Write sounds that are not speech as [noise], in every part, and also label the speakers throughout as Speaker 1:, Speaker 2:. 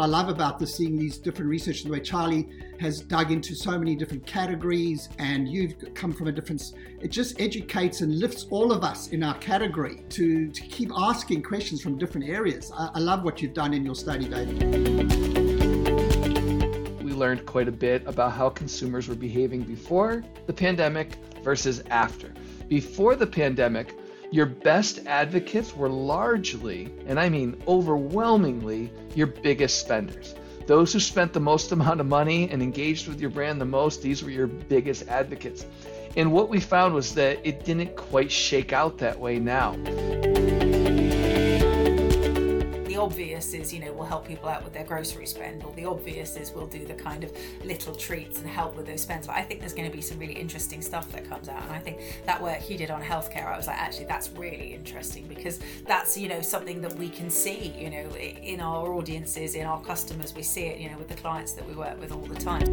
Speaker 1: what I love about this, seeing these different research, the way Charlie has dug into so many different categories, and you've come from a different. It just educates and lifts all of us in our category to, to keep asking questions from different areas. I, I love what you've done in your study, David We
Speaker 2: learned quite a bit about how consumers were behaving before the pandemic versus after. Before the pandemic, your best advocates were largely, and I mean overwhelmingly, your biggest spenders. Those who spent the most amount of money and engaged with your brand the most, these were your biggest advocates. And what we found was that it didn't quite shake out that way now
Speaker 3: obvious is, you know, we'll help people out with their grocery spend, or the obvious is we'll do the kind of little treats and help with those spends. But I think there's going to be some really interesting stuff that comes out. And I think that work you did on healthcare, I was like, actually, that's really interesting because that's, you know, something that we can see, you know, in our audiences, in our customers. We see it, you know, with the clients that we work with all the time.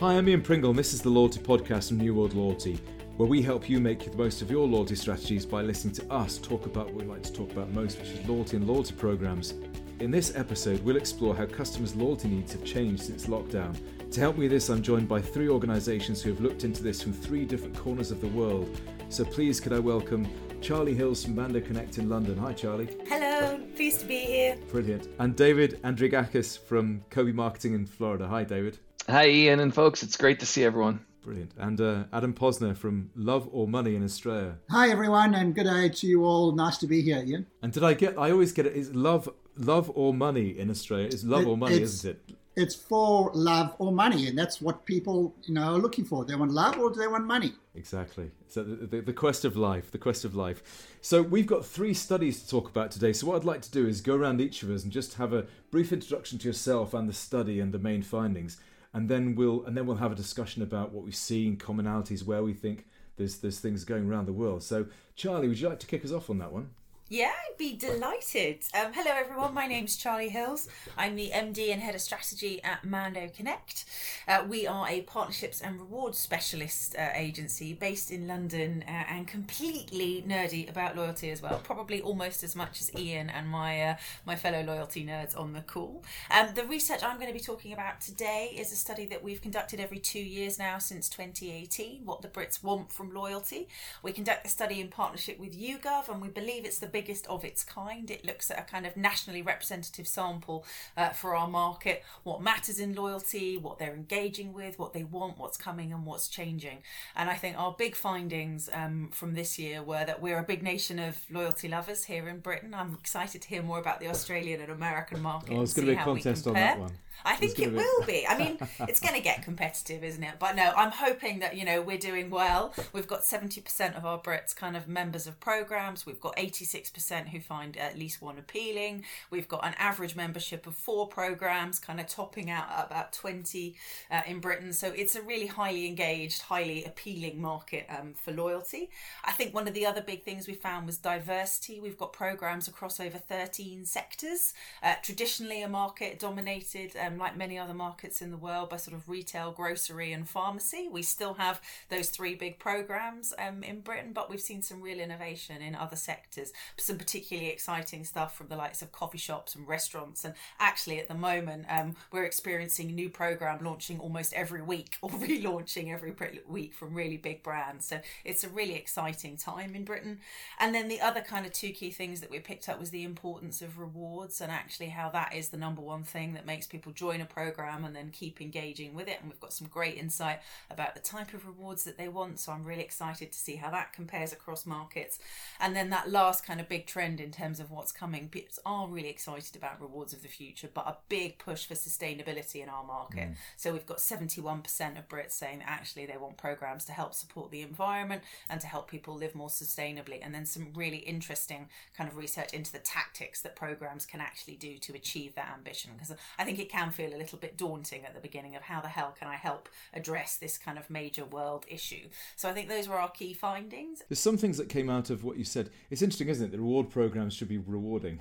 Speaker 4: Hi, I'm Ian Pringle, and this is the Loyalty Podcast from New World Loyalty where we help you make the most of your loyalty strategies by listening to us talk about what we like to talk about most, which is loyalty and loyalty programs. In this episode, we'll explore how customers' loyalty needs have changed since lockdown. To help me with this, I'm joined by three organisations who have looked into this from three different corners of the world. So please, could I welcome Charlie Hills from Mando Connect in London. Hi, Charlie.
Speaker 3: Hello, pleased to be here.
Speaker 4: Brilliant. And David Andrigakis from Kobie Marketing in Florida. Hi, David.
Speaker 2: Hi, Ian and folks. It's great to see everyone.
Speaker 4: Brilliant. And uh, Adam Posner from Love or Money in Australia.
Speaker 1: Hi, everyone, and good day to you all. Nice to be here, Ian.
Speaker 4: And did I get, I always get it, is love love or money in Australia? It's love it, or money, isn't it?
Speaker 1: It's for love or money, and that's what people, you know, are looking for. They want love or do they want money?
Speaker 4: Exactly. So the, the, the quest of life, the quest of life. So we've got three studies to talk about today. So what I'd like to do is go around each of us and just have a brief introduction to yourself and the study and the main findings and then we'll and then we'll have a discussion about what we've seen, commonalities, where we think there's there's things going around the world. So, Charlie, would you like to kick us off on that one?
Speaker 3: Yeah, I'd be delighted. Um, hello, everyone. My name's Charlie Hills. I'm the MD and Head of Strategy at Mando Connect. Uh, we are a partnerships and rewards specialist uh, agency based in London uh, and completely nerdy about loyalty as well. Probably almost as much as Ian and my uh, my fellow loyalty nerds on the call. Um, the research I'm going to be talking about today is a study that we've conducted every two years now since 2018. What the Brits want from loyalty. We conduct the study in partnership with YouGov, and we believe it's the biggest of its kind. It looks at a kind of nationally representative sample uh, for our market, what matters in loyalty, what they're engaging with, what they want, what's coming, and what's changing. And I think our big findings um, from this year were that we're a big nation of loyalty lovers here in Britain. I'm excited to hear more about the Australian and American market.
Speaker 4: Oh, it's going to be a contest on that one.
Speaker 3: I think it be... will be. I mean, [laughs] it's going to get competitive, isn't it? But no, I'm hoping that you know we're doing well. We've got 70% of our Brits kind of members of programs. We've got 86 6% who find at least one appealing. We've got an average membership of four programs, kind of topping out at about 20 uh, in Britain. So it's a really highly engaged, highly appealing market um, for loyalty. I think one of the other big things we found was diversity. We've got programs across over 13 sectors. Uh, traditionally, a market dominated, um, like many other markets in the world, by sort of retail, grocery, and pharmacy. We still have those three big programs um, in Britain, but we've seen some real innovation in other sectors some particularly exciting stuff from the likes of coffee shops and restaurants. And actually, at the moment, um, we're experiencing new program launching almost every week [laughs] or relaunching every week from really big brands. So it's a really exciting time in Britain. And then the other kind of two key things that we picked up was the importance of rewards and actually how that is the number one thing that makes people join a program and then keep engaging with it. And we've got some great insight about the type of rewards that they want. So I'm really excited to see how that compares across markets. And then that last kind of big trend in terms of what's coming. People are really excited about rewards of the future, but a big push for sustainability in our market. Mm. So we've got 71% of Brits saying that actually they want programs to help support the environment and to help people live more sustainably. And then some really interesting kind of research into the tactics that programs can actually do to achieve that ambition. Because I think it can feel a little bit daunting at the beginning of how the hell can I help address this kind of major world issue. So I think those were our key findings.
Speaker 4: There's some things that came out of what you said. It's interesting, isn't it? The reward programs should be rewarding.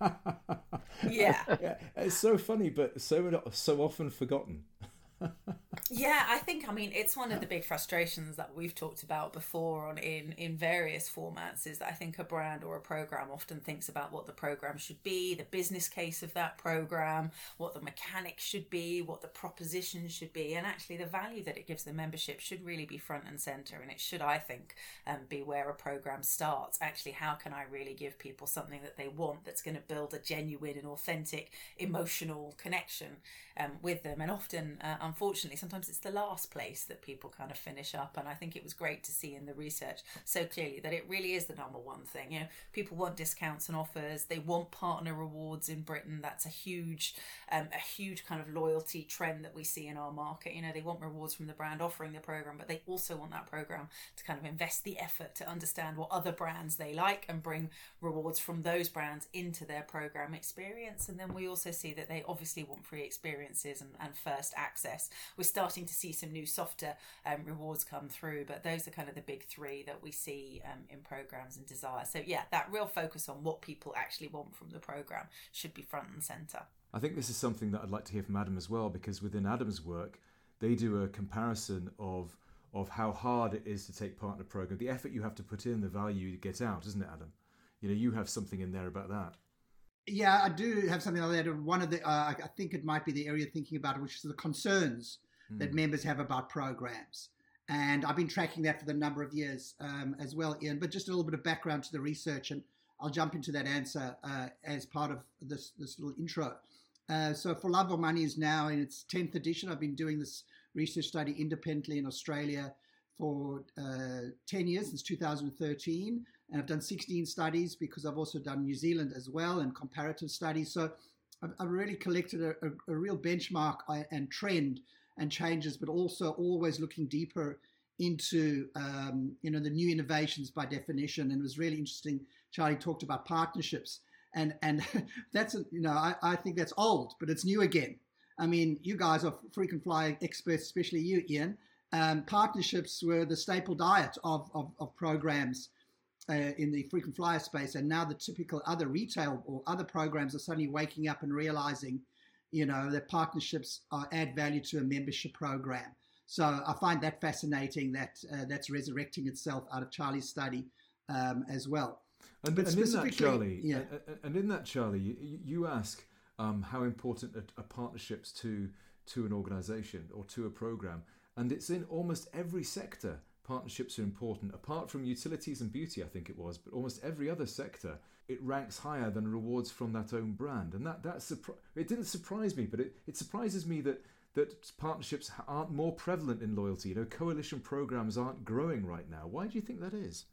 Speaker 4: [laughs]
Speaker 3: yeah. yeah.
Speaker 4: It's so funny, but so so often forgotten. [laughs]
Speaker 3: yeah, I think I mean it's one of the big frustrations that we've talked about before on in in various formats is that I think a brand or a program often thinks about what the program should be, the business case of that program, what the mechanics should be, what the proposition should be, and actually the value that it gives the membership should really be front and center. And it should, I think, um, be where a program starts. Actually, how can I really give people something that they want that's going to build a genuine and authentic emotional connection um, with them? And often, uh, unfortunately, sometimes it's the last place that people kind of finish up. And I think it was great to see in the research so clearly that it really is the number one thing. You know, people want discounts and offers. They want partner rewards in Britain. That's a huge, um, a huge kind of loyalty trend that we see in our market. You know, they want rewards from the brand offering the program, but they also want that program to kind of invest the effort to understand what other brands they like and bring rewards from those brands into their program experience. And then we also see that they obviously want free experiences and, and first access. We're starting to see some new softer um, rewards come through, but those are kind of the big three that we see um, in programs and desire. So, yeah, that real focus on what people actually want from the program should be front and center.
Speaker 4: I think this is something that I'd like to hear from Adam as well, because within Adam's work, they do a comparison of of how hard it is to take part in a program, the effort you have to put in, the value you get out, isn't it, Adam? You know, you have something in there about that.
Speaker 1: Yeah, I do have something like that. One of the, uh, I think it might be the area thinking about it, which is the concerns mm. that members have about programs. And I've been tracking that for the number of years um, as well, Ian. But just a little bit of background to the research, and I'll jump into that answer uh, as part of this this little intro. Uh, so, For Love or Money is now in its 10th edition. I've been doing this research study independently in Australia for uh, 10 years, since 2013. And I've done 16 studies because I've also done New Zealand as well and comparative studies. So, I've, I've really collected a, a, a real benchmark and trend and changes, but also always looking deeper into um, you know the new innovations by definition. And it was really interesting. Charlie talked about partnerships and and [laughs] that's you know I, I think that's old, but it's new again. I mean, you guys are frequent flyer experts, especially you, Ian. Um, partnerships were the staple diet of of, of programs. Uh, in the frequent flyer space, and now the typical other retail or other programs are suddenly waking up and realizing, you know, that partnerships are, add value to a membership program. So I find that fascinating that uh, that's resurrecting itself out of Charlie's study um, as well.
Speaker 4: And, and in that, Charlie, yeah. and in that, Charlie, you, you ask um, how important are, are partnerships to to an organisation or to a program, and it's in almost every sector. Partnerships are important. Apart from utilities and beauty, I think it was, but almost every other sector, it ranks higher than rewards from that own brand, and that that surpri- it didn't surprise me, but it, it surprises me that that partnerships aren't more prevalent in loyalty. You know, coalition programs aren't growing right now. Why do you think that is?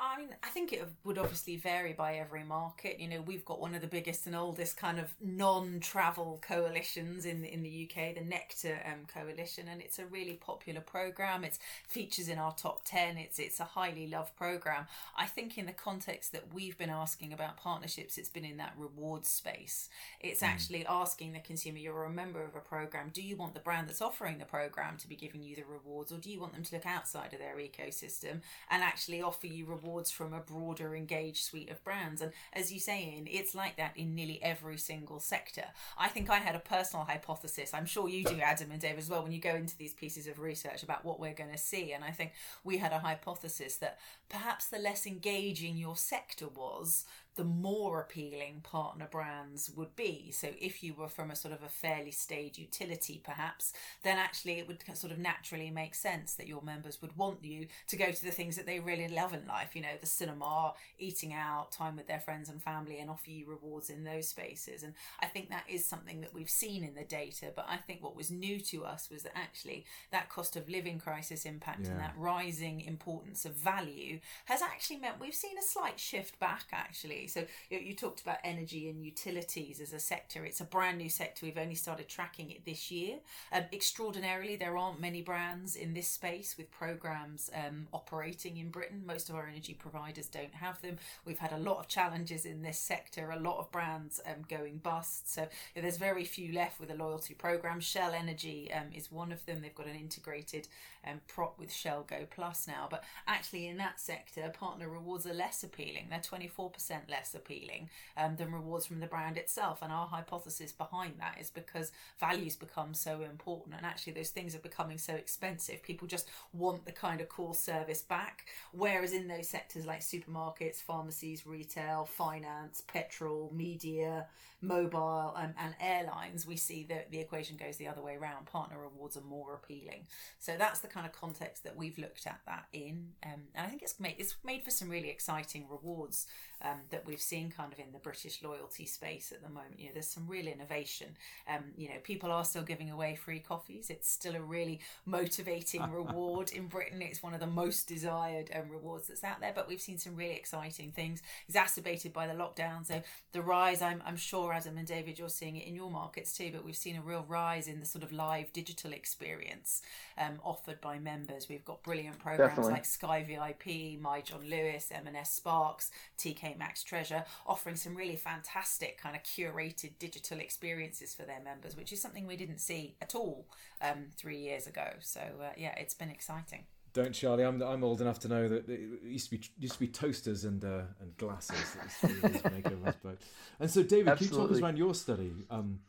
Speaker 3: I mean, I think it would obviously vary by every market. You know, we've got one of the biggest and oldest kind of non-travel coalitions in the, in the UK, the Nectar um, Coalition, and it's a really popular program. It features in our top ten. It's it's a highly loved program. I think in the context that we've been asking about partnerships, it's been in that reward space. It's mm. actually asking the consumer, you're a member of a program. Do you want the brand that's offering the program to be giving you the rewards, or do you want them to look outside of their ecosystem and actually offer you rewards? Rewards from a broader engaged suite of brands. And as you say, in it's like that in nearly every single sector. I think I had a personal hypothesis. I'm sure you do, Adam and Dave, as well, when you go into these pieces of research about what we're going to see. And I think we had a hypothesis that perhaps the less engaging your sector was, the more appealing partner brands would be. So if you were from a sort of a fairly staid utility, perhaps, then actually it would sort of naturally make sense that your members would want you to go to the things that they really love in life, you know, the cinema, eating out, time with their friends and family, and offer you rewards in those spaces. And I think that is something that we've seen in the data. But I think what was new to us was that actually that cost of living crisis impact yeah. and that rising importance of value has actually meant we've seen a slight shift back, actually. So you, you talked about energy and utilities as a sector. It's a brand new sector. We've only started tracking it this year. Um, extraordinarily, there aren't many brands in this space with programs um, operating in Britain. Most of our energy providers don't have them. We've had a lot of challenges in this sector. A lot of brands um, going bust. So yeah, there's very few left with a loyalty program. Shell Energy um, is one of them. They've got an integrated um, prop with Shell Go Plus now. But actually, in that sector, partner rewards are less appealing. They're 24% less less appealing um, than rewards from the brand itself. And our hypothesis behind that is because values become so important, and actually those things are becoming so expensive. People just want the kind of core service back. Whereas in those sectors like supermarkets, pharmacies, retail, finance, petrol, media, mobile, um, and airlines, we see that the equation goes the other way around. Partner rewards are more appealing. So that's the kind of context that we've looked at that in, um, and I think it's made it's made for some really exciting rewards um, that we've seen kind of in the British loyalty space at the moment. You know, there's some real innovation. Um, you know, people are still giving away free coffees. It's still a really motivating [laughs] reward in Britain. It's one of the most desired um, rewards that's out there. But we've seen some really exciting things exacerbated by the lockdown. So the rise, I'm, I'm sure, Adam and David, you're seeing it in your markets too. But we've seen a real rise in the sort of live digital experience um, offered by members. We've got brilliant programs Definitely. like Sky VIP, My John Lewis, M&S Sparks, TK Maxx Treasure, offering some really fantastic kind of curated digital experiences for their members, which is something we didn't see at all um, three years ago. So uh, yeah, it's been exciting.
Speaker 4: Don't Charlie? I'm I'm old enough to know that it used to be used to be toasters and uh, and glasses And so, David, absolutely. can you talk us around your study? Um,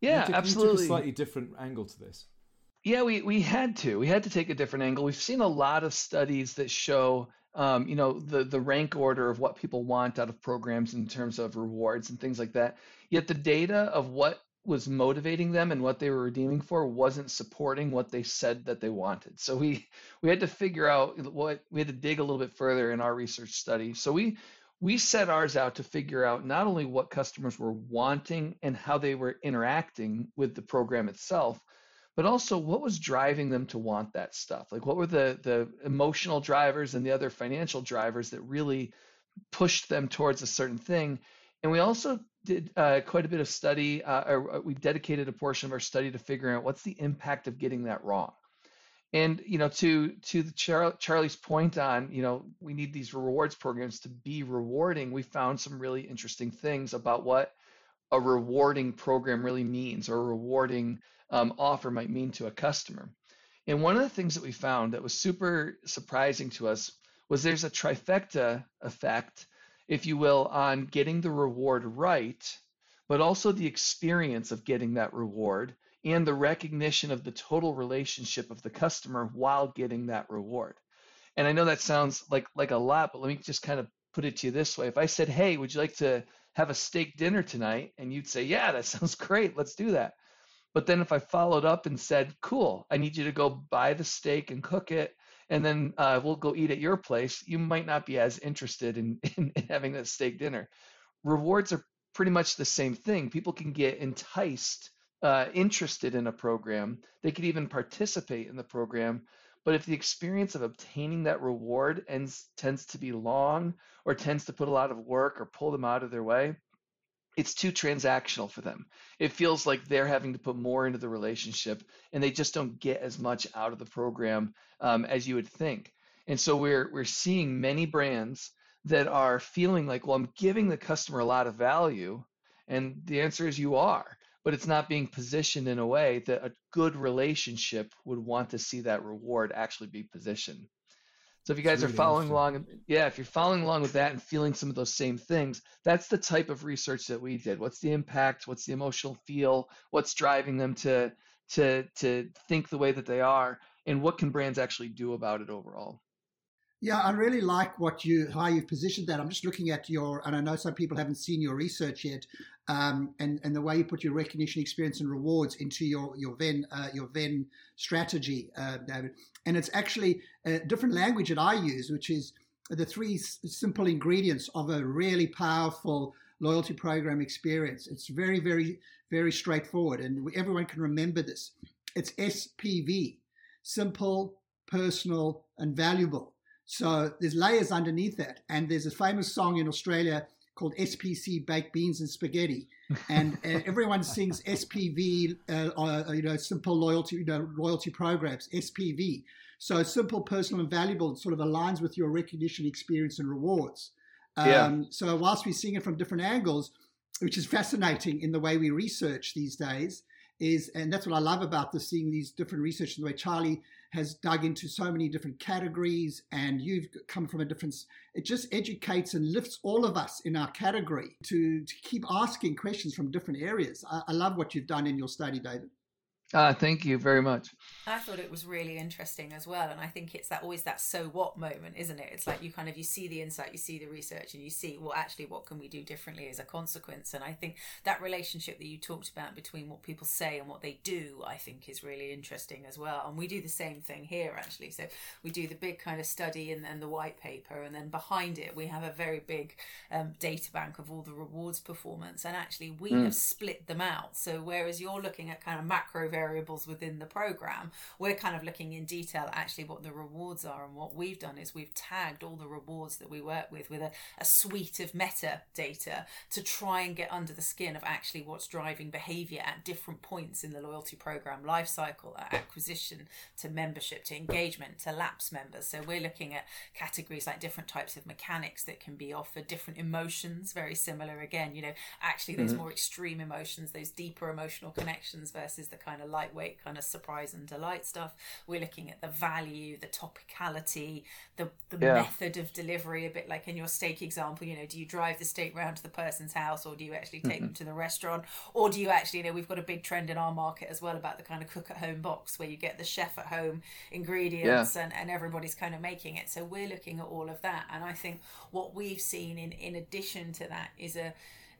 Speaker 2: yeah,
Speaker 4: you took,
Speaker 2: absolutely.
Speaker 4: You took a slightly different angle to this.
Speaker 2: Yeah, we, we had to. We had to take a different angle. We've seen a lot of studies that show um, you know the the rank order of what people want out of programs in terms of rewards and things like that. Yet the data of what was motivating them and what they were redeeming for wasn't supporting what they said that they wanted. So we we had to figure out what we had to dig a little bit further in our research study. So we we set ours out to figure out not only what customers were wanting and how they were interacting with the program itself but also what was driving them to want that stuff? Like what were the the emotional drivers and the other financial drivers that really pushed them towards a certain thing? And we also did uh, quite a bit of study uh, or uh, we dedicated a portion of our study to figuring out what's the impact of getting that wrong. And you know to to the Char- charlie's point on you know we need these rewards programs to be rewarding we found some really interesting things about what a rewarding program really means or a rewarding um, offer might mean to a customer. And one of the things that we found that was super surprising to us was there's a trifecta effect, if you will, on getting the reward right, but also the experience of getting that reward and the recognition of the total relationship of the customer while getting that reward. And I know that sounds like like a lot, but let me just kind of put it to you this way. If I said, "Hey, would you like to have a steak dinner tonight?" and you'd say, "Yeah, that [laughs] sounds great. Let's do that." But then if I followed up and said, cool, I need you to go buy the steak and cook it, and then uh, we'll go eat at your place, you might not be as interested in, in, [laughs] in having that steak dinner. Rewards are pretty much the same thing. People can get enticed, uh, interested in a program. They could even participate in the program. But if the experience of obtaining that reward ends, tends to be long or tends to put a lot of work or pull them out of their way, it's too transactional for them. It feels like they're having to put more into the relationship, and they just don't get as much out of the program um, as you would think. And so we're we're seeing many brands that are feeling like, well, I'm giving the customer a lot of value, and the answer is you are, but it's not being positioned in a way that a good relationship would want to see that reward actually be positioned. So if you guys really are following along, yeah, if you're following along with that and feeling some of those same things, that's the type of research that we did. What's the impact? What's the emotional feel? What's driving them to to to think the way that they are? And what can brands actually do about it overall?
Speaker 1: Yeah, I really like what you how you've positioned that. I'm just looking at your, and I know some people haven't seen your research yet, um, and and the way you put your recognition, experience, and rewards into your your Venn uh, your Venn strategy, uh, David. And it's actually a different language that I use, which is the three s- simple ingredients of a really powerful loyalty program experience. It's very very very straightforward, and everyone can remember this. It's SPV: simple, personal, and valuable. So there's layers underneath that, and there's a famous song in Australia called SPC Baked Beans and Spaghetti, and uh, [laughs] everyone sings SPV, uh, uh, you know, simple loyalty, you know, loyalty programs, SPV. So simple, personal, and valuable sort of aligns with your recognition, experience, and rewards. Um, yeah. So whilst we are seeing it from different angles, which is fascinating in the way we research these days, is, and that's what I love about this, seeing these different research the way Charlie has dug into so many different categories and you've come from a different, it just educates and lifts all of us in our category to, to keep asking questions from different areas. I, I love what you've done in your study, David.
Speaker 2: Uh, thank you very much.
Speaker 3: I thought it was really interesting as well, and I think it's that always that so what moment, isn't it? It's like you kind of you see the insight, you see the research, and you see well, actually, what can we do differently as a consequence? And I think that relationship that you talked about between what people say and what they do, I think, is really interesting as well. And we do the same thing here, actually. So we do the big kind of study and then the white paper, and then behind it we have a very big um, data bank of all the rewards performance, and actually we mm. have split them out. So whereas you're looking at kind of macro variables within the program, we're kind of looking in detail actually what the rewards are. And what we've done is we've tagged all the rewards that we work with with a, a suite of metadata to try and get under the skin of actually what's driving behavior at different points in the loyalty program life cycle, acquisition to membership to engagement to lapse members. So we're looking at categories like different types of mechanics that can be offered, different emotions, very similar again, you know, actually those mm-hmm. more extreme emotions, those deeper emotional connections versus the kind of lightweight kind of surprise and delight stuff. We're looking at the value, the topicality, the the yeah. method of delivery. A bit like in your steak example, you know, do you drive the steak round to the person's house, or do you actually take mm-hmm. them to the restaurant, or do you actually, you know, we've got a big trend in our market as well about the kind of cook at home box where you get the chef at home ingredients yeah. and and everybody's kind of making it. So we're looking at all of that, and I think what we've seen in in addition to that is a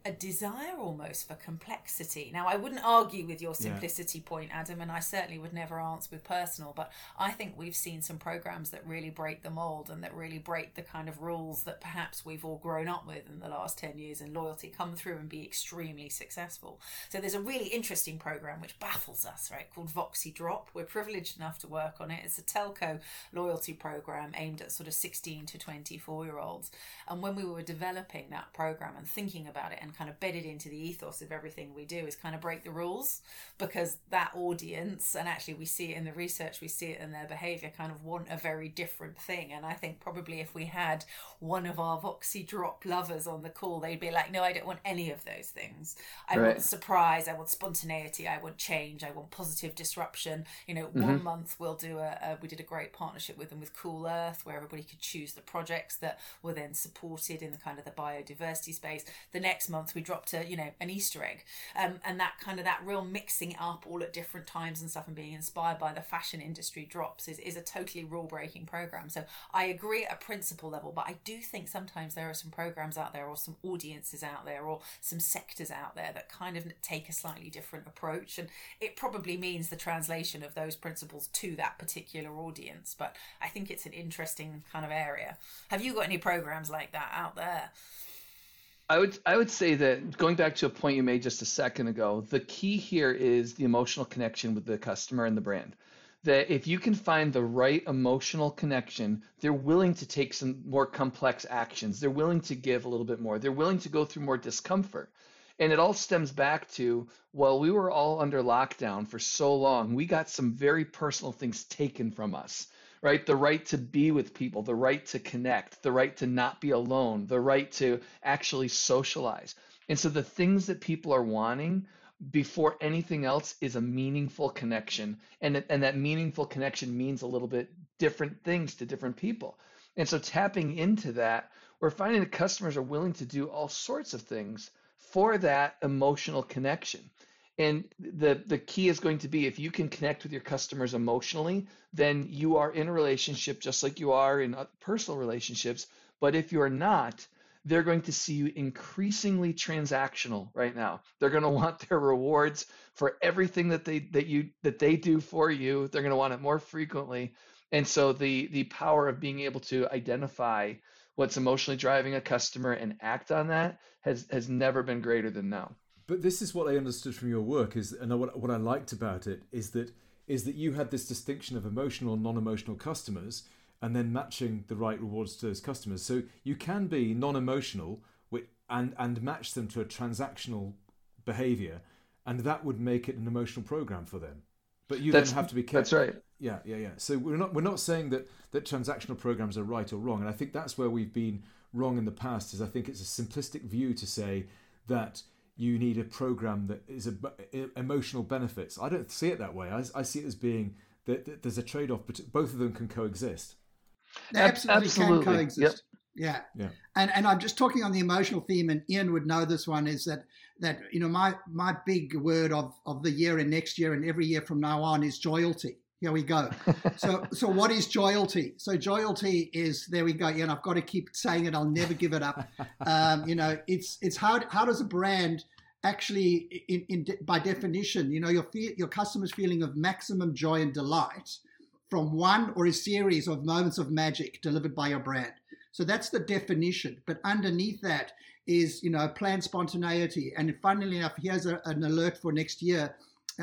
Speaker 3: a desire almost for complexity. Now, I wouldn't argue with your simplicity yeah. point, Adam, and I certainly would never answer with personal, but I think we've seen some programs that really break the mold and that really break the kind of rules that perhaps we've all grown up with in the last 10 years and loyalty come through and be extremely successful. So there's a really interesting program which baffles us, right, called VOXI Drop. We're privileged enough to work on it. It's a telco loyalty program aimed at sort of 16 to 24 year olds. And when we were developing that program and thinking about it and kind of bedded into the ethos of everything we do is kind of break the rules because that audience and actually we see it in the research we see it in their behavior kind of want a very different thing and i think probably if we had one of our VOXI drop lovers on the call they'd be like no i don't want any of those things i right. want surprise i want spontaneity i want change i want positive disruption you know mm-hmm. one month we'll do a, a we did a great partnership with them with cool earth where everybody could choose the projects that were then supported in the kind of the biodiversity space the next month months we dropped a you know an Easter egg, um, and that kind of that real mixing up all at different times and stuff and being inspired by the fashion industry drops is, is a totally rule breaking program. So I agree at a principle level, but I do think sometimes there are some programs out there or some audiences out there or some sectors out there that kind of take a slightly different approach, and it probably means the translation of those principles to that particular audience. But I think it's an interesting kind of area. Have you got any programs like that out there?
Speaker 2: I would I would say that going back to a point you made just a second ago, the key here is the emotional connection with the customer and the brand. That if you can find the right emotional connection, they're willing to take some more complex actions. They're willing to give a little bit more. They're willing to go through more discomfort. And it all stems back to, well, we were all under lockdown for so long. We got some very personal things taken from us right? The right to be with people, the right to connect, the right to not be alone, the right to actually socialize. And so the things that people are wanting before anything else is a meaningful connection. And, and that meaningful connection means a little bit different things to different people. And so tapping into that, we're finding that customers are willing to do all sorts of things for that emotional connection. And the, the key is going to be if you can connect with your customers emotionally, then you are in a relationship just like you are in personal relationships. But if you're not, they're going to see you increasingly transactional right now. They're going to want [laughs] their rewards for everything that they that you that they do for you. They're going to want it more frequently. And so the the power of being able to identify what's emotionally driving a customer and act on that has has never been greater than now.
Speaker 4: But this is what I understood from your work is, and what, what I liked about it is that is that you had this distinction of emotional and non-emotional customers, and then matching the right rewards to those customers. So you can be non-emotional and and match them to a transactional behavior, and that would make it an emotional program for them. But you that's, then have to be
Speaker 2: careful. That's right.
Speaker 4: Yeah, yeah, yeah. So we're not we're not saying that that transactional programs are right or wrong, and I think that's where we've been wrong in the past. Is I think it's a simplistic view to say that you need a program that is a, emotional benefits. I don't see it that way. I, I see it as being that, that there's a trade off, but both of them can coexist.
Speaker 1: They absolutely, absolutely. can coexist. Yep. Yeah. Yeah. And and I'm just talking on the emotional theme, and Ian would know this one is that that you know my my big word of of the year and next year and every year from now on is joyalty. Here we go. so so what is joyalty? So joyalty is there we go. Yeah, and I've got to keep saying it. I'll never give it up. Um, you know, it's it's how how does a brand actually in, in by definition, you know, your your customer's feeling of maximum joy and delight from one or a series of moments of magic delivered by your brand. So that's the definition. But underneath that is, you know, planned spontaneity. And funnily enough, here's a, an alert for next year.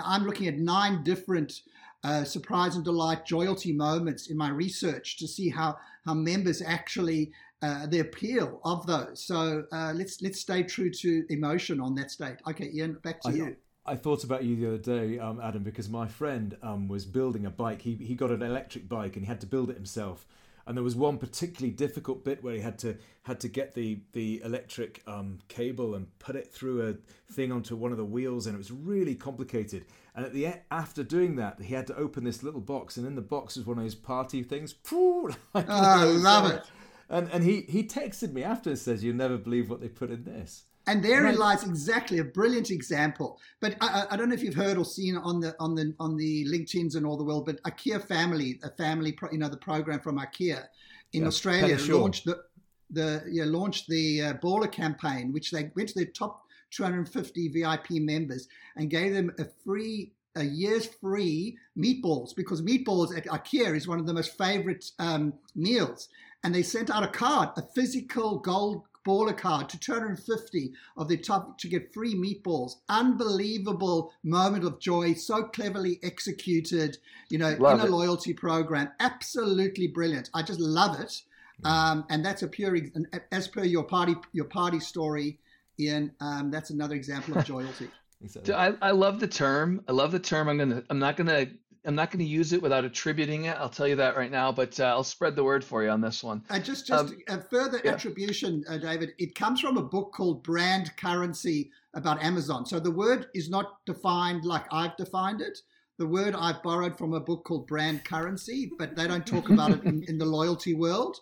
Speaker 1: I'm looking at nine different uh, surprise and delight, joyalty moments in my research to see how how members actually uh, the appeal of those. So uh, let's let's stay true to emotion on that state. Okay, Ian, back to
Speaker 4: I,
Speaker 1: you.
Speaker 4: I thought about you the other day, um, Adam, because my friend um, was building a bike. He he got an electric bike and he had to build it himself and there was one particularly difficult bit where he had to had to get the the electric um, cable and put it through a thing onto one of the wheels, and it was really complicated. And at the end, after doing that, he had to open this little box, and in the box was one of his party things.
Speaker 1: oh, [laughs] I love it.
Speaker 4: And and he he texted me after and says, "You'll never believe what they put in this."
Speaker 1: And therein lies exactly a brilliant example. But I, I, don't know if you've heard or seen on the on the on the LinkedIn's and all the world, but IKEA Family, a family, pro, you know, the program from IKEA in yeah, Australia launched the the yeah launched the uh, baller campaign, which they went to their top 250 VIP members and gave them a free a year's free meatballs because meatballs at IKEA is one of the most favorite um, meals. And they sent out a card, a physical gold baller card to 250 of the top to get free meatballs. Unbelievable moment of joy, so cleverly executed, you know, love in a loyalty program. Absolutely brilliant. I just love it. Um, and that's a pure, as per your party, your party story, Ian. Um, that's another example of [laughs] joyalty.
Speaker 2: I, I love the term. I love the term. I'm gonna. I'm not gonna I'm not going to use it without attributing it. I'll tell you that right now, but uh, I'll spread the word for you on this one.
Speaker 1: And uh, just, just um, a further yeah. attribution, uh, David. It comes from a book called Brand Currency about Amazon. So the word is not defined like I've defined it. The word I've borrowed from a book called Brand Currency, but they don't talk about it in, in the loyalty world.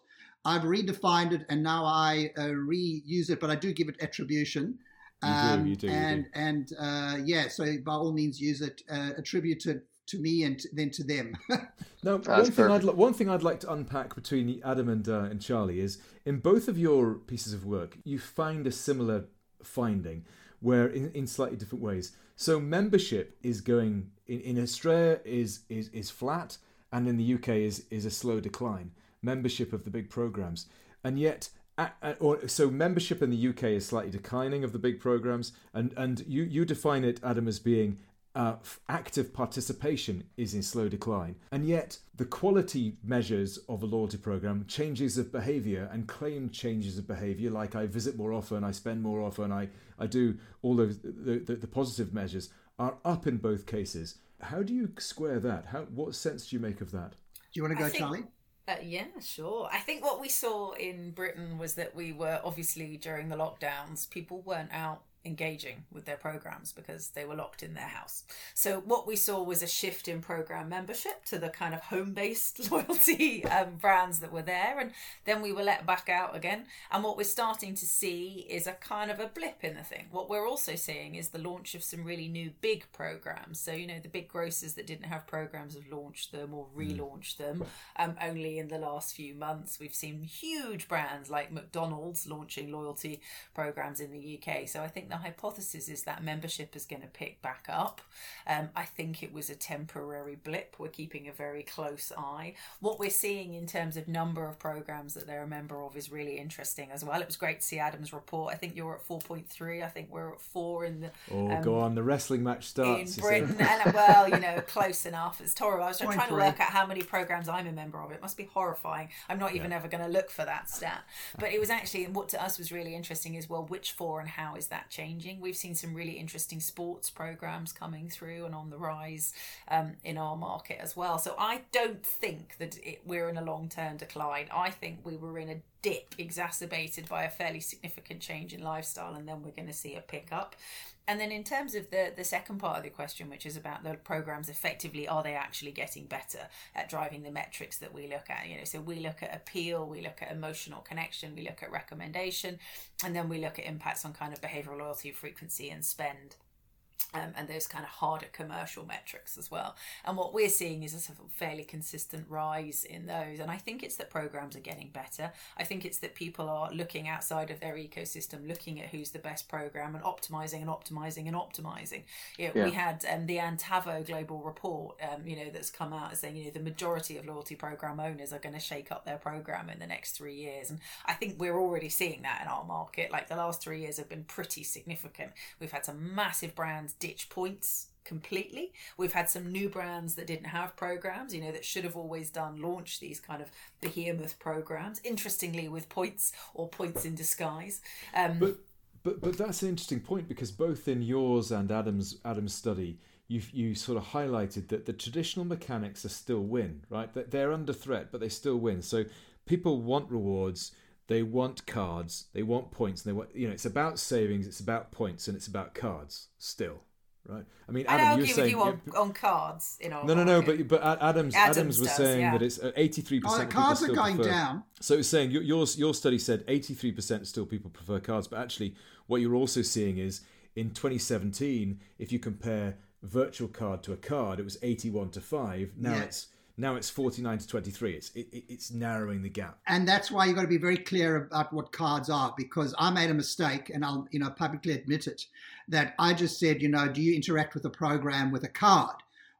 Speaker 1: I've redefined it and now I uh, reuse it, but I do give it attribution.
Speaker 4: Um, you do, you do,
Speaker 1: and
Speaker 4: you
Speaker 1: do. and uh, yeah, so by all means use it. Uh, attributed to me and then to them. [laughs]
Speaker 4: now, one thing, I'd, one thing I'd like to unpack between Adam and, uh, and Charlie is in both of your pieces of work, you find a similar finding where in, in slightly different ways. So membership is going in, in Australia is, is is flat and in the UK is is a slow decline. Membership of the big programs. And yet or so membership in the UK is slightly declining of the big programs, and and you you define it, Adam, as being uh, active participation is in slow decline. And yet, the quality measures of a loyalty program, changes of behavior and claimed changes of behavior, like I visit more often, I spend more often, I, I do all those the, the, the positive measures, are up in both cases. How do you square that? How, what sense do you make of that? Do
Speaker 1: you want to go, think, Charlie?
Speaker 3: Uh, yeah, sure. I think what we saw in Britain was that we were obviously during the lockdowns, people weren't out engaging with their programs because they were locked in their house. So what we saw was a shift in program membership to the kind of home-based [laughs] loyalty um, brands that were there, and then we were let back out again. And what we're starting to see is a kind of a blip in the thing. What we're also seeing is the launch of some really new big programs. So you know the big grocers that didn't have programs have launched them or mm. relaunched them. Um, only in the last few months we've seen huge brands like McDonald's launching loyalty programs in the UK. So I think the hypothesis is that membership is going to pick back up. Um, I think it was a temporary blip. We're keeping a very close eye. What we're seeing in terms of number of programs that they're a member of is really interesting as well. It was great to see Adam's report. I think you're at 4.3. I think we're at four in the.
Speaker 4: Oh, um, go on. The wrestling match starts.
Speaker 3: In Britain. and, well, you know, close [laughs] enough. It's horrible. I was trying to work out how many programs I'm a member of. It must be horrifying. I'm not even yeah. ever going to look for that stat. But it was actually, what to us was really interesting is well, which four and how is that changing? Changing. We've seen some really interesting sports programs coming through and on the rise um, in our market as well. So I don't think that it, we're in a long term decline. I think we were in a dip exacerbated by a fairly significant change in lifestyle, and then we're going to see a pickup. And then in terms of the the second part of the question, which is about the programs effectively, are they actually getting better at driving the metrics that we look at? You know, so we look at appeal, we look at emotional connection, we look at recommendation, and then we look at impacts on kind of behavioral loyalty, frequency, and spend um, and those kind of harder commercial metrics as well. And what we're seeing is a sort of fairly consistent rise in those. And I think it's that programs are getting better. I think it's that people are looking outside of their ecosystem, looking at who's the best program and optimizing and optimizing and optimizing. You know, yeah. We had um, the Antavo global report, um, you know, that's come out saying, you know, the majority of loyalty program owners are going to shake up their program in the next three years. And I think we're already seeing that in our market. Like the last three years have been pretty significant. We've had some massive brands ditch points completely. We've had some new brands that didn't have programs, you know, that should have always done launch these kind of behemoth programs. Interestingly, with points or points in disguise. Um,
Speaker 4: but but but that's an interesting point because both in yours and Adam's Adam's study, you you sort of highlighted that the traditional mechanics are still win, right? That they're under threat, but they still win. So people want rewards they want cards they want points and they want you know it's about savings it's about points and it's about cards still right? I mean,
Speaker 3: Adam, I you're saying you on, on, cards. You know,
Speaker 4: no, no, no. But but Adams Adams, Adams was does, saying yeah. that it's uh, eighty three percent.
Speaker 1: Cards are going prefer, down.
Speaker 4: So it's saying your your study said eighty three percent still people prefer cards, but actually what you're also seeing is in 2017, if you compare virtual card to a card, it was 81 to five. Now yeah. it's now it's 49 to 23. It's it, it's narrowing the gap.
Speaker 1: And that's why you've got to be very clear about what cards are because I made a mistake and I'll you know publicly admit it that I just said, you know, do you interact with the program with a card?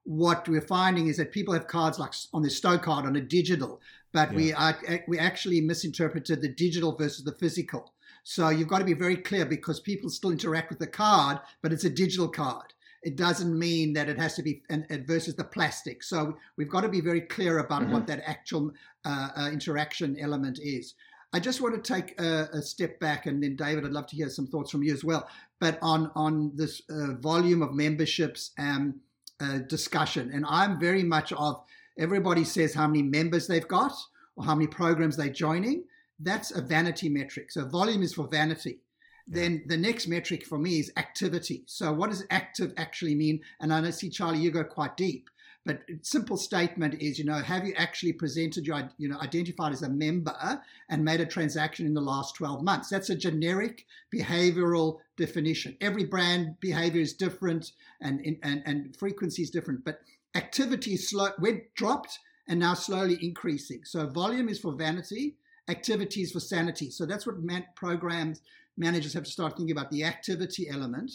Speaker 1: What we're finding is that people have cards like on the Stocard on a digital, but yeah. we are, eh, we actually misinterpreted the digital versus the physical. So you've got to be very clear because people still interact with the card, but it's a digital card it doesn't mean that it has to be and, versus the plastic. So we've got to be very clear about mm-hmm. what that actual uh, uh, interaction element is. I just want to take a, a, step back, and then David, I'd love to hear some thoughts from you as well. But on on this uh, volume of memberships um, uh, discussion, and I'm very much of everybody says how many members they've got or how many programs they're joining. That's a vanity metric. So volume is for vanity. Then the next metric for me is activity. So what does active actually mean? And I see Charlie, you go quite deep. But simple statement is, you know, have you actually presented your, you know, identified as a member and made a transaction in the last 12 months? That's a generic behavioral definition. Every brand behavior is different and, and, and frequency is different, but activity slow, we're dropped and now slowly increasing. So volume is for vanity, activity is for sanity. So that's what meant programs managers have to start thinking about the activity element,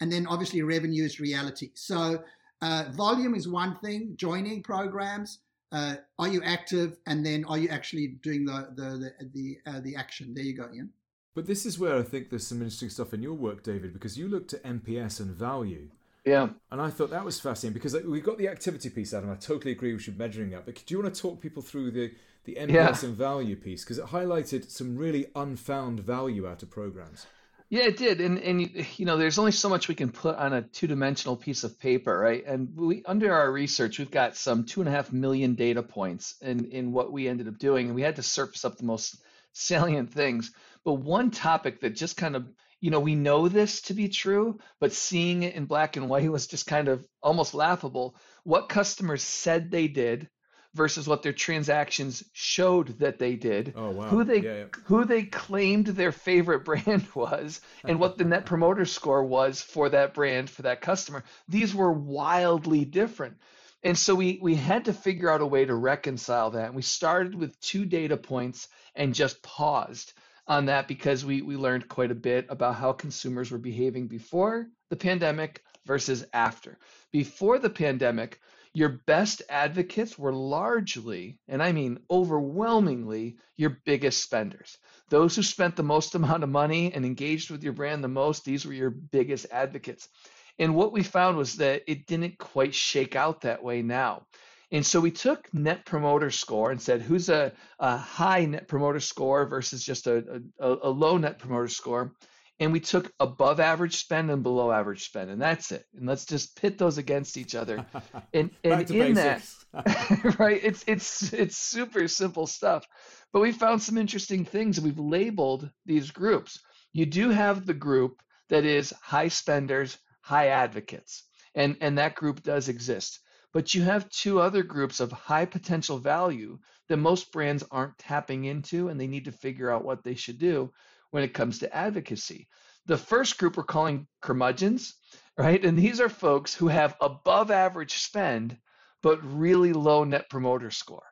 Speaker 1: and then obviously revenue is reality. So uh, volume is one thing. Joining programs. Uh, are you active, and then are you actually doing the the the the, uh, the action? There you go, Ian.
Speaker 4: But this is where I think there's some interesting stuff in your work, David, because you looked at NPS and value.
Speaker 2: Yeah.
Speaker 4: And I thought that was fascinating because we've got the activity piece, Adam. I totally agree we should be measuring that. But do you want to talk people through the the NPS yeah. and value piece because it highlighted some really unfound value out of programs.
Speaker 2: Yeah, it did, and and you know, there's only so much we can put on a two-dimensional piece of paper, right? And we, under our research, we've got some two and a half million data points in in what we ended up doing, and we had to surface up the most salient things. But one topic that just kind of, you know, we know this to be true, but seeing it in black and white was just kind of almost laughable. What customers said they did versus what their transactions showed that they did.
Speaker 4: Oh wow.
Speaker 2: Who they
Speaker 4: yeah, yeah.
Speaker 2: who they claimed their favorite [laughs] brand was and what the net promoter score was for that brand for that customer. These were wildly different. And so we we had to figure out a way to reconcile that. And we started with two data points and just paused on that because we we learned quite a bit about how consumers were behaving before the pandemic versus after. Before the pandemic, your best advocates were largely, and I mean overwhelmingly, your biggest spenders. Those who spent the most [laughs] amount of money and engaged with your brand the most, these were your biggest advocates. And what we found was that it didn't quite shake out that way now. And so we took net promoter score and said, who's a, a high net promoter score versus just a, a, a low net promoter score? And we took above average spend and below average spend, and that's it. And let's just pit those against each other. [laughs] And, and in basics. that, [laughs] [laughs] right, it's it's it's super simple stuff. But we found some interesting things, we've labeled these groups. You do have the group that is high spenders, high advocates, and and that group does exist. But you have two other groups of high potential value that most brands aren't tapping into, and they need to figure out what they should do when it comes to advocacy. The first group we're calling curmudgeons, right? And these are folks who have above average spend, but really low net promoter score.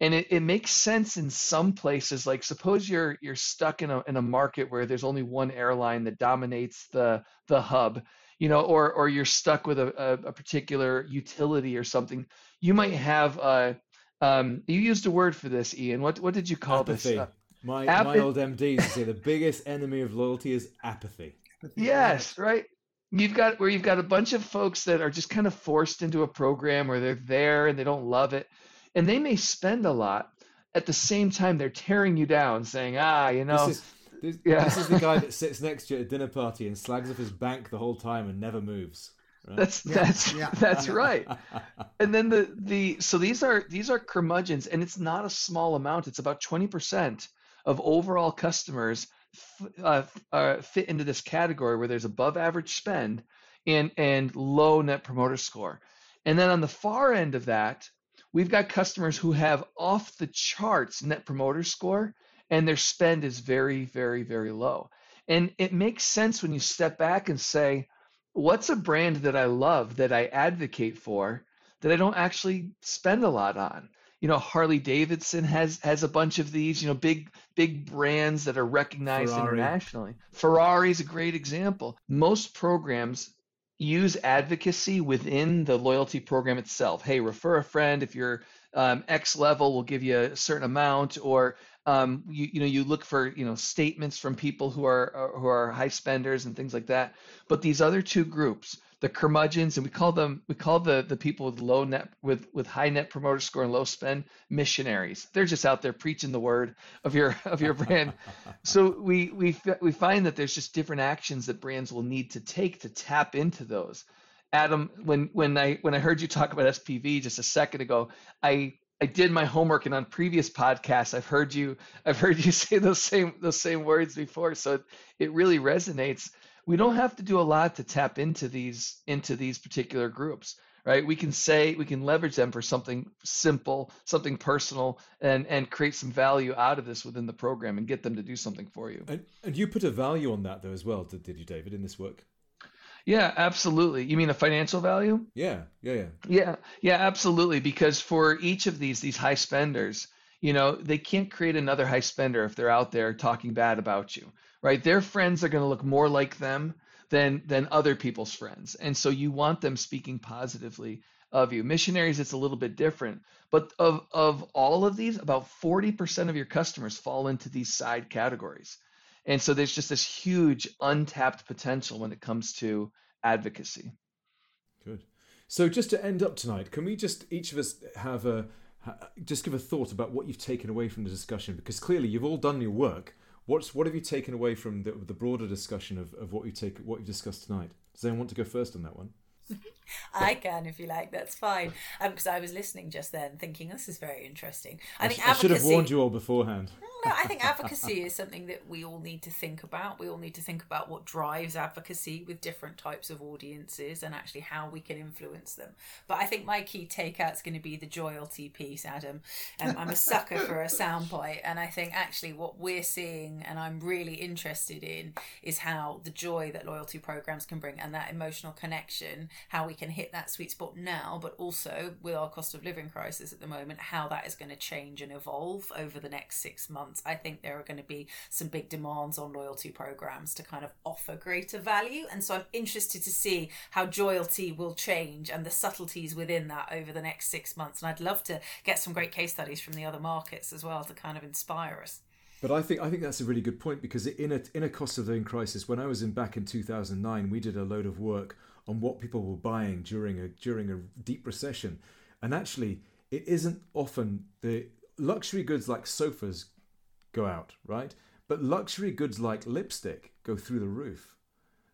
Speaker 2: And it, it makes sense in some places. Like suppose you're you're stuck in a in a market where there's only one airline that dominates the the hub, you know, or or you're stuck with a, a, a particular utility or something. You might have a um, you used a word for this, Ian. What what did you call
Speaker 4: Apathy.
Speaker 2: this? Uh,
Speaker 4: my my old MDs say the biggest enemy of loyalty is apathy.
Speaker 2: Yes, right. You've got where you've got a bunch of folks that are just kind of forced into a program where they're there and they don't love it, and they may spend a lot. At the same time, they're tearing you down, saying, "Ah, you know."
Speaker 4: This is, this, yeah. this is the guy that [laughs] sits next to you at a dinner party and slags off his bank the whole time and never moves.
Speaker 2: Right? That's yeah, that's yeah, that's right. [laughs] and then the the so these are these are curmudgeons, and it's not a small amount. It's about twenty percent of overall customers uh, uh, fit into this category where there's above average spend and and low net promoter score. And then on the far end of that, we've got customers who have off the charts net promoter score and their spend is very very very low. And it makes sense when you step back and say, what's a brand that I love that I advocate for that I don't actually spend a lot on? you know Harley Davidson has has a bunch of these you know big big brands that are recognized Ferrari. internationally. Ferrari is a great example. Most programs use advocacy within the loyalty program itself. Hey, refer a friend if you're um, X level, we'll give you a certain amount, or um, you, you know you look for you know statements from people who are who are high spenders and things like that. But these other two groups, the curmudgeons, and we call them we call the the people with low net with with high net promoter score and low spend missionaries. They're just out there preaching the word of your of your brand. [laughs] so we we we find that there's just different actions that brands will need to take to tap into those. Adam, when when I when I heard you talk about SPV just a second ago, I I did my homework and on previous podcasts I've heard you I've heard you [laughs] say those same those same words before so it, it really resonates. We don't have to do a lot to tap into these into these particular groups right? We can say we can leverage them for something simple something personal and and create some value out of this within the program and get them to do something for you.
Speaker 4: And, and you put a value on that though as well did, did you david in this work
Speaker 2: yeah absolutely. You mean the financial value?
Speaker 4: Yeah yeah yeah.
Speaker 2: Yeah yeah absolutely. Because for each of these these high spenders you know they can't create another high spender if they're out there talking bad about you right? Their friends are going to look more like them than than other people's friends, and so you want them speaking positively of you. Missionaries, it's a little bit different, but of of all of these, about forty percent of your customers fall into these side categories, and so there's just this huge untapped potential when it comes to advocacy.
Speaker 4: Good. So just to end up tonight, can we just each of us have a just give a thought about what you've taken away from the discussion because clearly you've all done your work What's what have you taken away from the, the broader discussion of, of what you take what you discussed tonight? Does anyone want to go first on that one? [laughs] [laughs]
Speaker 3: I can if you like. That's fine. Because um, I was listening just then, thinking this is very interesting.
Speaker 4: I, I think sh- I should have warned you all beforehand. [laughs]
Speaker 3: No, I think advocacy is something that we all need to think about. We all need to think about what drives advocacy with different types of audiences and actually how we can influence them. But I think my key takeout is going to be the joyalty piece, Adam. Um, I'm a sucker for a soundbite, and I think actually what we're seeing, and I'm really interested in, is how the joy that loyalty programs can bring and that emotional connection, how we can hit that sweet spot now, but also with our cost of living crisis at the moment, how that is going to change and evolve over the next six months months, I think there are going to be some big demands on loyalty programs to kind of offer greater value. And so I'm interested to see how loyalty will change and the subtleties within that over the next six months. And I'd love to get some great case studies from the other markets as well to kind of inspire us.
Speaker 4: But I think I think that's a really good point because in a in a cost of living crisis, when I was in back in 2009, we did a load of work on what people were buying during a during a deep recession, and actually, it isn't often the luxury goods like sofas go out, right? but luxury goods like lipstick go through the roof.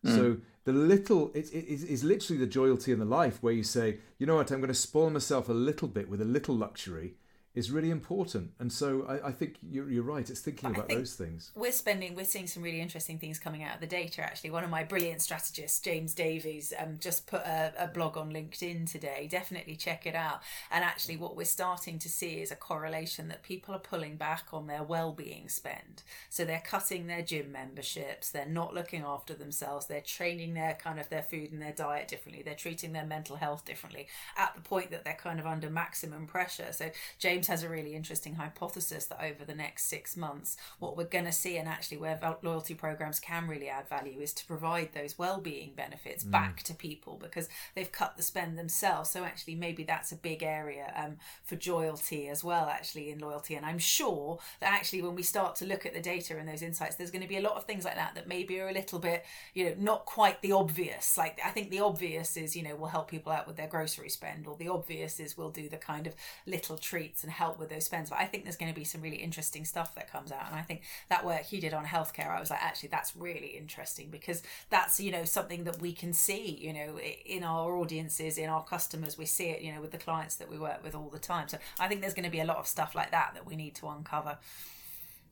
Speaker 4: Mm. So the little it, it is literally the joyalty in the life where you say, you know what, I'm going to spoil myself a little bit with a little luxury is really important. And so I, I think you're, you're, right. It's thinking about those things.
Speaker 3: We're spending, we're seeing some really interesting things coming out of the data. Actually, one of my brilliant strategists, James Davies, um, just put a, a blog on LinkedIn today. Definitely check it out. And actually, what we're starting to see is a correlation that people are pulling back on their well-being spend. So they're cutting their gym memberships. They're not looking after themselves. They're training their kind of their food and their diet differently. They're treating their mental health differently at the point that they're kind of under maximum pressure. So James has a really interesting hypothesis that over the next six months, what we're going to see, and actually where loyalty programs can really add value, is to provide those well-being benefits mm. back to people because they've cut the spend themselves. So actually, maybe that's a big area um, for loyalty as well, actually in loyalty. And I'm sure that actually, when we start to look at the data and those insights, there's going to be a lot of things like that that maybe are a little bit, you know, not quite the obvious. Like I think the obvious is, you know, we'll help people out with their grocery spend, or the obvious is we'll do the kind of little treats and help with those spends. But I think there's going to be some really interesting stuff that comes out. And I think that work you did on healthcare, I was like, actually, that's really interesting because that's, you know, something that we can see, you know, in our audiences, in our customers. We see it, you know, with the clients that we work with all the time. So I think there's going to be a lot of stuff like that that we need to uncover.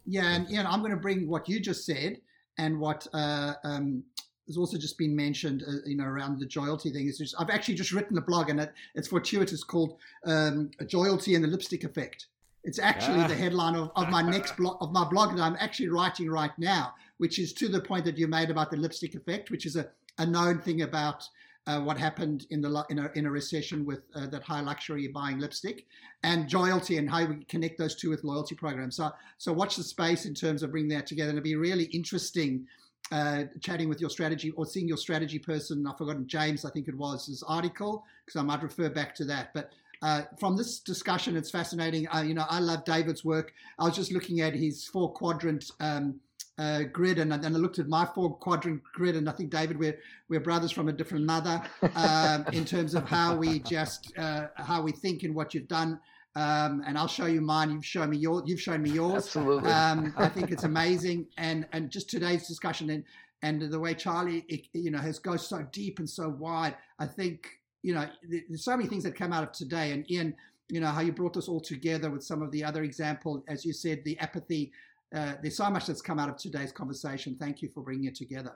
Speaker 1: Yeah. And, you know, I'm going to bring what you just said and what uh, um, has also just been mentioned, uh, you know, around the joyalty thing. Is just, I've actually just written a blog, and it, it's fortuitous called um, "Joyalty and the Lipstick Effect." It's actually the headline of, of my next blog of my blog that I'm actually writing right now, which is to the point that you made about the lipstick effect, which is a, a known thing about uh, what happened in the in a, in a recession with uh, that high luxury buying lipstick and joyalty and how we connect those two with loyalty programs. So so watch the space in terms of bringing that together. And it'll be really interesting uh, chatting with your strategy or seeing your strategy person. I've forgotten James, I think it was his article because I might refer back to that. But uh, from this discussion, it's fascinating. Uh, you know, I love David's work. I was just looking at his four quadrant um, uh, grid, and then I looked at my four quadrant grid, and I think David, we're we're brothers from a different mother [laughs] um, in terms of how we just uh, how we think and what you've done. Um, and I'll show you mine. You've shown me yours. You've shown me yours.
Speaker 2: Absolutely.
Speaker 1: Um, [laughs] I think it's amazing, and and just today's discussion and and the way Charlie, you know, has goes so deep and so wide. I think you know, there's so many things that come out of today. And Ian, you know, how you brought this all together with some of the other example, as you said, the apathy. Uh, there's so much that's come out of today's conversation. Thank you for bringing it together.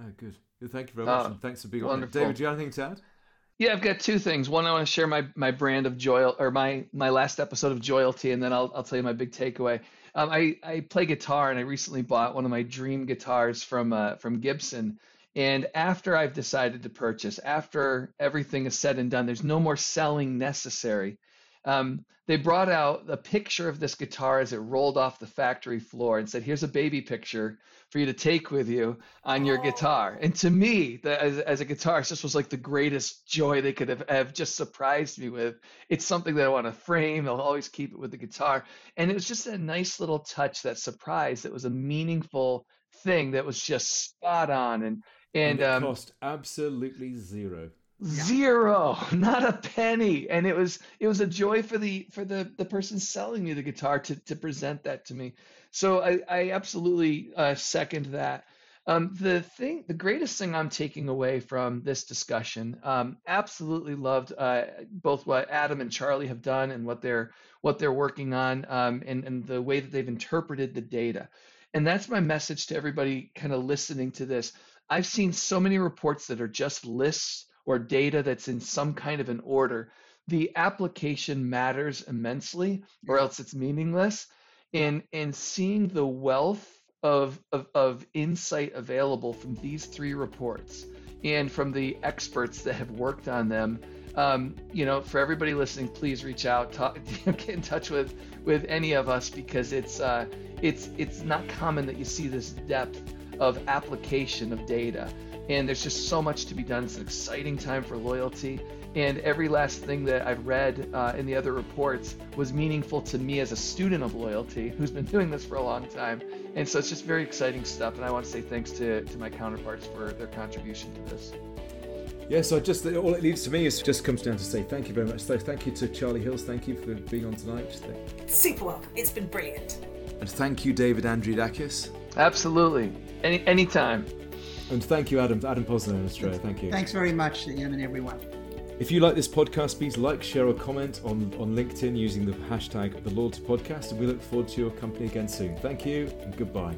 Speaker 4: Oh, good. Thank you very much. and thanks for being wonderful. on. David, do you have anything to add?
Speaker 2: Yeah, I've got two things. One, I want to share my my brand of joy or my my last episode of joyalty, and then I'll I'll tell you my big takeaway. Um, I I play guitar, and I recently bought one of my dream guitars from uh, from Gibson, and after I've decided to purchase, after everything is said and done, there's no more selling necessary. Um, they brought out a picture of this guitar as it rolled off the factory floor and said, "Here's a baby picture for you to take with you on your oh. guitar." And to me, the, as, as, a guitarist, this was like the greatest joy they could have, have just surprised me with. It's something that I want to frame. I'll always keep it with the guitar, and it was just a nice little touch, that surprise. That was a meaningful thing that was just spot on and and,
Speaker 4: and um, cost absolutely zero
Speaker 2: zero [laughs] not a penny. And it was it was a joy for the for the the person selling me the guitar to to present that to me. So i i absolutely uh, second that. Um, the thing the greatest thing i'm taking away from this discussion um, absolutely loved uh, both what adam and charlie have done and what they're what they're working on um, and and the way that they've interpreted the data. And that's my message to everybody kind of listening to this. I've seen so many reports that are just lists or data that's in some kind of an order. The application matters immensely, or else it's meaningless. And and seeing the wealth of, of, of insight available from these three reports and from the experts that have worked on them. Um, you know, for everybody listening, please reach out, talk, [laughs] get in touch with with any of us because it's uh, it's it's not common that you see this depth of application of data. And there's just so much to be done. It's an exciting time for loyalty. And every last thing that I've read uh, in the other reports was meaningful to me as a student of loyalty who's been doing this for a long time. And so it's just very exciting stuff. And I want to say thanks to, to my counterparts for their contribution to this.
Speaker 4: Yeah, so just all it leaves to me is just comes down to say thank you very much. So thank you to Charlie Hills. Thank you for being on tonight.
Speaker 3: Super welcome. It's been brilliant.
Speaker 4: And thank you, David Andreadakis.
Speaker 2: Absolutely. Any anytime.
Speaker 4: And thank you, Adam. Adam Posner in Australia. Thank you.
Speaker 1: Thanks very much, Ian and everyone.
Speaker 4: If you like this podcast, please like, share, or comment on, on LinkedIn using the hashtag The Loyalty Podcast, and we look forward to your company again soon. Thank you, and goodbye.